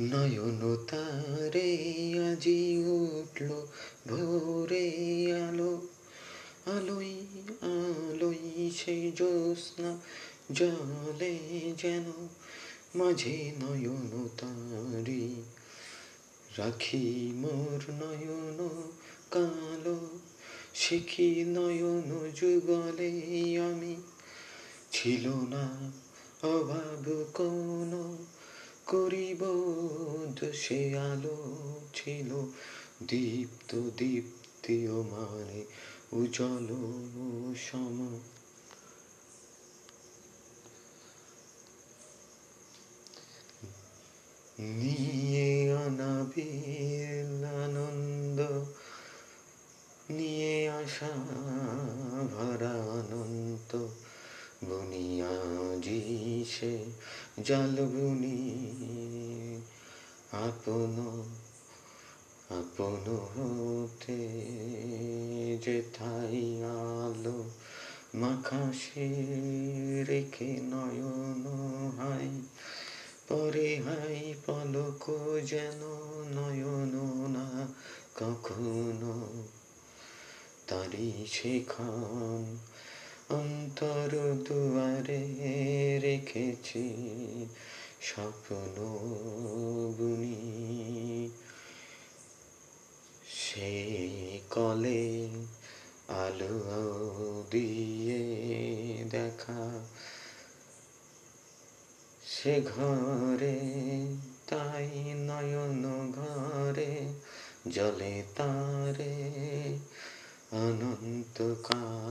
নয়ন তারে আজি উঠল ভোরে আলো। আলোই আলোই সে জ্যোৎস্না জলে যেন, মাঝে নয়ন তারি রাখি মোর নয়ন কালো। শিখি নয়ন যুগলে আমি ছিল না অভাব কোন করিব সে আলো ছিল। দীপ্ত দীপ্তীয় মানে উজ্জ্বল সম নিয়ে সে জল বুনি আপন আপন হতে যেথাই আলো মাখা সে রেখে নয়ন হাই পরে হাই পলক যেন নয়ন না, কখনো তারি সেখান অন্তর দুয়ারে রেখেছি স্বপ্ন বুনি। সে কলে আলো দিয়ে দেখা। সে ঘরে তাই নয়ন ঘরে, জলে তারে অনন্ত কালো পারে